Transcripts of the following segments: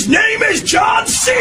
His name is John C.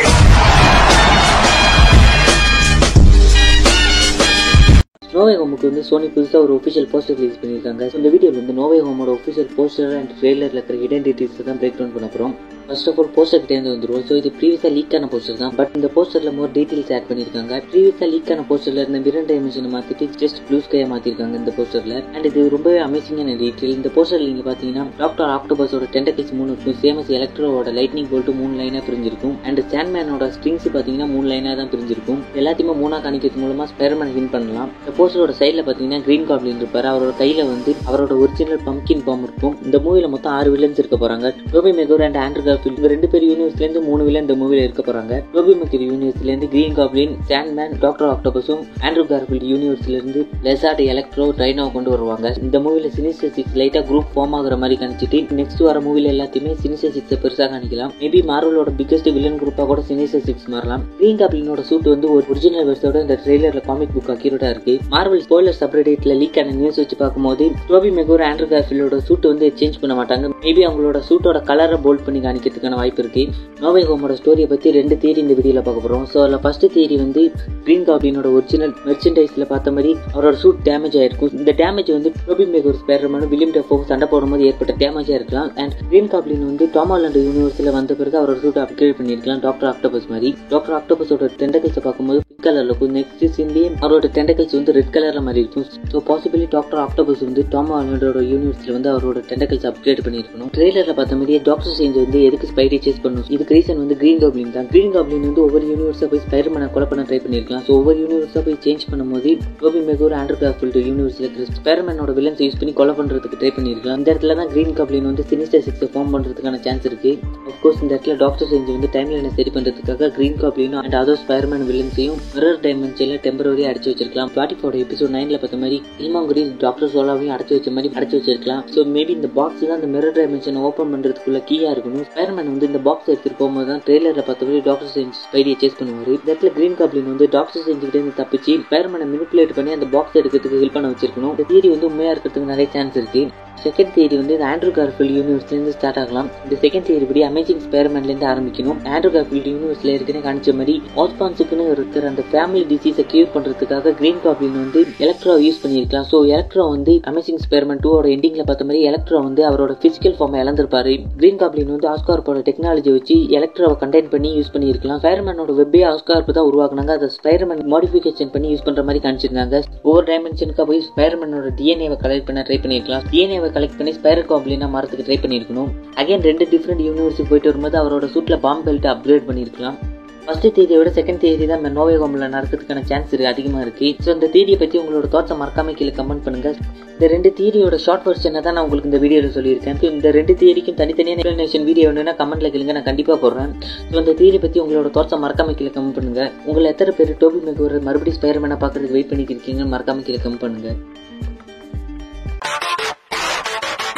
நோவே ஹோமுக்கு வந்து Sony புதுசாக ஒரு ஒஃபிஷியல் போஸ்டர் ரிலீஸ் பண்ணியிருக்காங்க இந்த வீடியோவில் வந்து நோவே ஹோமோட ஒஃபிஷியல் போஸ்டர் அண்ட் ட்ரெய்லரில் இருக்கிற ஐடென்டிட்டிஸை தான் பிரேக் டவுன் பண்ண போகிறோம் ஃபர்ஸ்ட் ஆஃப் ஆல் போஸ்டர் கிட்டேருந்து வந்துருவோம். ஸோ இது ப்ரீவியஸாக லீக் ஆன போஸ்டர் தான். பட் இந்த போஸ்டரில் மோர் டீட்டெயில்ஸ் ஆட் பண்ணியிருக்காங்க. ப்ரீவியஸாக லீக் ஆன போஸ்டரில் இருந்த மிரர் டைமென்ஷனை மாற்றிட்டு ஜஸ்ட் ப்ளூ ஸ்கையை மாற்றிருக்காங்க இந்த போஸ்டரில் அண்ட் இது ரொம்பவே அமேசிங்கான டீட்டெயில் இந்த போஸ்டரில் நீங்கள் பார்த்தீங்கன்னா டாக்டர் ஆக்டோபஸோட டென்டக்கிஸ் மூணு இருக்கும். சேமஸ் எலக்ட்ரோவோட லைட்னிங் போல்ட்டு மூணு லைனாக பிரிஞ்சிருக்கும். அண்ட் சாண்ட்மேனோட ஸ்ட்ரிங்ஸ் பார்த்தீங்கன்னா மூணு லைனாக தான் பிரிஞ்சிருக்கும். எல்லாத்தையுமே மூணா காணிக்கிறது மூலமாக ஸ்பைரமேன் வின் பண்ணலாம். இந்த போஸ்டரோட சைடில் பார்த்தீங்கன்னா கிரீன் காப்ளின் இருப்பார். அவரோட கையில் வந்து அவரோட ஒரிஜினல் பம்கின் பாம் இருக்கும். இந்த மூவியில் மொத்தம் ஆறு வில்லன்ஸ் இருக்க போகிறாங்க Toby Maguire and Andrew Garfield இந்த ரெண்டு பேர் யூனிவர்ஸ்லேருந்து மூணு வில்லன் இந்த மூவியில் இருக்க போகிறாங்க டோபி மெகர் யூனிவர்ஸ்லேருந்து கிரீன் காப்ளின் சாண்ட்மேன் டாக்டர் ஆக்டோபஸும் ஆண்ட்ரூ கார்ஃபீல்ட் யூனிவர்ஸ்லேருந்து லெசாட் எலக்ட்ரோ ட்ரைனோவை கொண்டு வருவாங்க. இந்த மூவியில் சினிஸ்டர் சிக்ஸ் லைட்டாக குரூப் ஃபார்ம் ஆகுற மாதிரி கணிச்சிட்டு நெக்ஸ்ட் வர மூவியில் எல்லாத்தையுமே சினிஸ்டர் சிக்ஸை பெருசாக காணிக்கலாம் மேபி மார்வலோட பிக்கஸ்ட் வில்லன் குரூப்பாக கூட சினிஸ்டர் சிக்ஸ் மாறலாம். கிரீன் காப்ளினோட சூட் வந்து ஒரு ஒரிஜினல் வெர்ஸோட இந்த ட்ரெய்லரில் காமிக் புக் அக்யூரேட்டாக இருக்கு. மார்வல் ஸ்போலர் சப்ரெடிட்ல லீக் ஆன நியூஸ் வச்சு பார்க்கும்போது டோபி மெகோர் ஆண்ட்ரூ கார்ஃபீல்டோட சூட் வந்து சேஞ்ச் பண்ண மாட்டாங்க. மேபி அவங்களோட சூட்டோட கலரை போல்ட் பண்ணி கிடைக்கிறதுக்கான வாய்ப்பு இருக்கு. நோவே ஹோமோட ஸ்டோரியை பற்றி ரெண்டு தியரி இந்த வீடியோவில் பார்க்க போகிறோம் ஸோ அதில் ஃபர்ஸ்ட் தியரி வந்து கிரீன் காப்ளினோட ஒரிஜினல் மெர்ச்சன்டைஸில் பார்த்த மாதிரி அவரோட சூட் டேமேஜ் ஆயிருக்கும். இந்த டேமேஜ் வந்து டோபி மேகர் ஸ்பேரமனும் வில்லியம் டெஃபோ சண்டை போடும்போது ஏற்பட்ட டேமேஜாக இருக்கலாம். அண்ட் கிரீன் காப்ளின் வந்து டாமாலாண்ட் யூனிவர்ஸில் வந்த பிறகு அவரோட சூட் அப்கிரேட் பண்ணியிருக்கலாம் டாக்டர் ஆக்டோபஸ் மாதிரி. டாக்டர் ஆக்டோபஸோட டெண்டகல்ஸை பார்க்கும்போது கலரில் இருக்கும். நெக்ஸ்ட் சீன்லேயே அவரோட டெண்டக்கல்ஸ் வந்து ரெட் கலரில் மாதிரி இருக்கும். ஸோ பாசிபிளி டாக்டர் ஆக்டோபஸ் வந்து டாம் ஆலண்டோட யூனிவர்ஸில் வந்து அவரோட டெண்டக்கல்ஸ் அப்கிரேட் பண்ணியிருக்கணும். ட்ரெய்லரில் பார்த்த மாதிரியே டாக்டர் சேஞ்ச் வந்து எதுக்கு ஸ்பைரி சேஸ் பண்ணும் இதுக்கு ரீசன் வந்து கிரீன் காப்ளின் தான். கிரீன் காப்ளின் வந்து ஒவ்வொரு யூனிவர்ஸாக போய் ஸ்பைர்மனை கொலை பண்ண ட்ரை பண்ணியிருக்கலாம். ஸோ ஒவ்வொரு யூனிவர்ஸாக போய் சேஞ்ச் பண்ணும்போது டோபி மெகோர் ஆண்ட்ரூ கார்ஃபீல்ட் யூனிவர்ஸில் இருக்கிற ஸ்பைர்மனோட வில்லன்ஸ் யூஸ் பண்ணி கொலை பண்ணுறதுக்கு ட்ரை பண்ணியிருக்கலாம். இந்த இடத்துல தான் கிரீன் காப்ளின் வந்து சினிஸ்டர் சிக்ஸை ஃபார்ம் பண்ணுறதுக்கான சான்ஸ் இருக்கு. அஃப்கோர்ஸ் இந்த இடத்துல டாக்டர் சேஞ்ச் வந்து டைம் லைனை சரி பண்ணுறதுக்காக கிரீன் காப்ளினும் அண்ட் அதர் ஸ்பைர்மேன் வில்லன்ஸையும் மிரர் டைமென்ஷனில் டெம்பரரி அடைச்சு வச்சிருக்கலாம். பாட்டிஃபோட எபிசோட் நைனில் பார்த்த மாதிரி இல்மாங்குரி டாக்டர் சோலாவையும் அடைச்சு வச்ச மாதிரி அடைச்சு வச்சிருக்கலாம். ஸோ மேபி இந்த பாக்ஸ் தான் இந்த மிரர் டைமென்ஷனை ஓப்பன் பண்ணுறதுக்குள்ள கீயாக இருக்கணும். ஸ்பைர்மேன் வந்து இந்த பாக்ஸ் எடுத்துட்டு போகும்போது தான் ட்ரெய்லரில் பார்த்த மாதிரி டாக்டர் சேஞ்ச் ஸ்பைடியை சேஸ் பண்ணுவார். இந்த இடத்துல கிரீன் காப்ளின் வந்து டாக்டர் சேஞ்சுக்கிட்டே இருந்து தப்பிச்சு ஸ்பைர்மேனை மினிப்புலேட் பண்ணி அந்த பாக்ஸ் எடுக்கிறதுக்கு ஹெல்ப் பண்ண வச்சிருக்கணும். இந்த தியரி வந்து உண்மையாக இருக்கிறதுக்கு நிறைய சான்ஸ் இருக்கு. செகண்ட் தியரி வந்து இந்த ஆண்ட்ரூ கார்ஃபீல்ட் யூனிவர்ஸ்லேருந்து ஸ்டார்ட் ஆகலாம். இந்த செகண்ட் தியரி படி அமேசிங் ஸ்பேர்மேன்லேருந்து ஆரம்பிக்கணும். ஆண்ட்ரூ கார்ஃபீல்ட் யூனிவர்ஸில் இருக்குன்னு காணிச்ச மாதிரி ஆஸ்பான்ஸுக்குன்னு இருக்கிற அந்த ஃபேமிலி டிசீஸை கியூர் பண்ணுறதுக்காக கிரீன் காப்ளின் வந்து எலக்ட்ரா யூஸ் பண்ணியிருக்கலாம். ஸோ எலக்ட்ரா வந்து அமேசிங் ஸ்பேர்மேன் டூவோட எண்டிங்கில் பார்த்த மாதிரி எலக்ட்ரா வந்து அவரோட ஃபிசிக்கல் ஃபார்மை இழந்திருப்பாரு. கிரீன் காப்ளின் வந்து ஆஸ்கார்போட டெக்னாலஜி வச்சு எலக்ட்ராவை கண்டெயின் பண்ணி யூஸ் பண்ணியிருக்கலாம். ஸ்பைர்மேனோட வெப்பே ஆஸ்கார்ப்பு தான் உருவாக்குனாங்க. அதை ஸ்பைர்மேன் மாடிஃபிகேஷன் பண்ணி யூஸ் பண்ணுற மாதிரி காமிச்சிருந்தாங்க. ஒவ்வொரு டைமென்ஷனுக்காக போய் ஸ்பைர்மேனோட டிஎன்ஏவை கலெக்ட் பண்ண ட்ரை பண்ணியிருக்கலாம். டிஎன்ஏவை கலெக்ட் பண்ணி ஸ்பைர் காப்ளினா மரத்துக்கு ட்ரை பண்ணியிருக்கணும். அகைன் ரெண்டு டிஃப்ரெண்ட் யூனிவர்ஸுக்கு போயிட்டு வரும்போது அவரோட சூட்டில் பாம்பு பெல்ட் அப்கிரேட் பண்ணியிருக்கலாம். ஃபர்ஸ்ட் தேதியை விட செகண்ட் தேதி தான் நோவே ஹோமில் நடக்கிறதுக்கான சான்ஸ் இருக்குது அதிகமாக இருக்கு. ஸோ இந்த தேதியை பற்றி உங்களோட தோட்டத்தை மறக்காம கீழே கமெண்ட் பண்ணுங்க. இந்த ரெண்டு தியரியோட ஷார்ட் வெர்ஷனை தான் நான் உங்களுக்கு இந்த வீடியோவில் சொல்லியிருக்கேன். ஸோ இந்த ரெண்டு தியரிக்கும் தனித்தனியான எக்ஸ்பிளனேஷன் வீடியோ வேணும்னா கமெண்ட்ல கேளுங்க. நான் கண்டிப்பாக போடுறேன். ஸோ இந்த தியரி பற்றி உங்களோட தோட்டத்தை மறக்காம கீழே கமெண்ட் பண்ணுங்கள் உங்களை எத்தனை பேர் டோபி மெகோர் மறுபடியும் ஸ்பைரமேனை பார்க்குறதுக்கு வெயிட் பண்ணிட்டு இருக்கீங்கன்னு மறக்காம கீழே கமெண்ட் பண்ணுங்கள்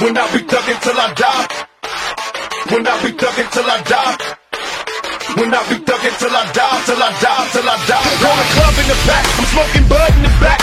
When I be thugging till I die. When I be thugging till I die. When I be thugging till I die, till I die, till I die. Roll club in the back, I'm smoking bud in the back.